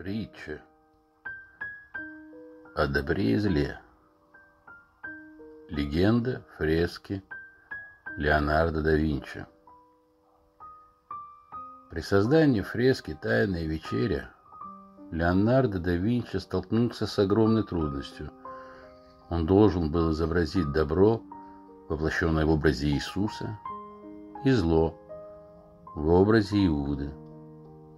Притча о добре и зле. Легенда, фрески Леонардо да Винчи. При создании фрески «Тайная вечеря» Леонардо да Винчи столкнулся с огромной трудностью. Он должен был изобразить добро, воплощенное в образе Иисуса, и зло в образе Иуды,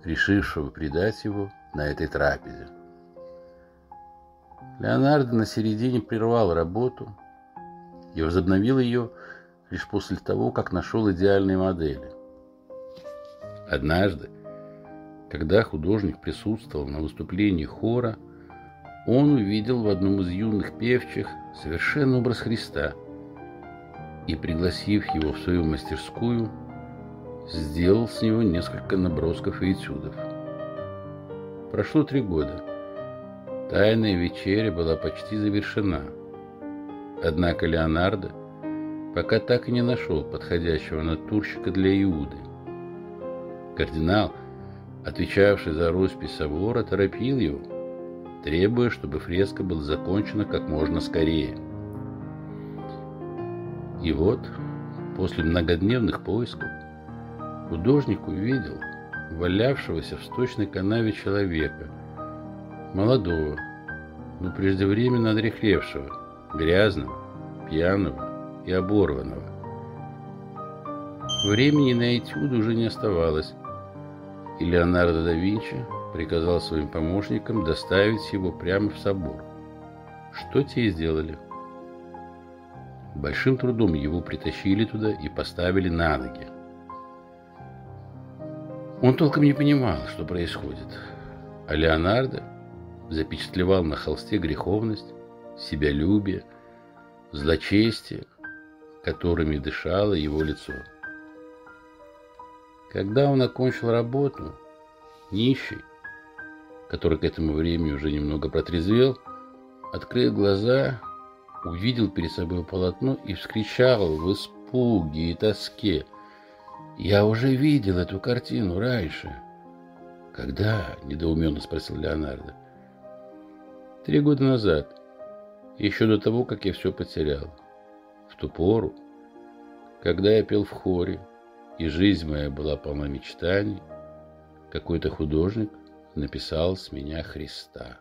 решившего предать его на этой трапезе. Леонардо на середине прервал работу и возобновил ее лишь после того, как нашел идеальные модели. Однажды, когда художник присутствовал на выступлении хора, он увидел в одном из юных певчих совершенно образ Христа и, пригласив его в свою мастерскую, сделал с него несколько набросков и этюдов. Прошло три года. Тайная вечеря была почти завершена. Однако Леонардо пока так и не нашел подходящего натурщика для Иуды. Кардинал, отвечавший за роспись собора, торопил его, требуя, чтобы фреска была закончена как можно скорее. И вот, после многодневных поисков, художник увидел – валявшегося в сточной канаве человека, молодого, но преждевременно одрехлевшего, грязного, пьяного и оборванного. Времени на этюд уже не оставалось, и Леонардо да Винчи приказал своим помощникам доставить его прямо в собор. Что те и сделали. Большим трудом его притащили туда и поставили на ноги. Он толком не понимал, что происходит. А Леонардо запечатлевал на холсте греховность, себялюбие, злочестие, которыми дышало его лицо. Когда он окончил работу, нищий, который к этому времени уже немного протрезвел, открыл глаза, увидел перед собой полотно и вскричал в испуге и тоске – я уже видел эту картину раньше. Когда? Недоуменно спросил Леонардо. Три года назад. Еще до того, как я все потерял. В ту пору, когда я пел в хоре, и жизнь моя была полна мечтаний, какой-то художник написал с меня Христа.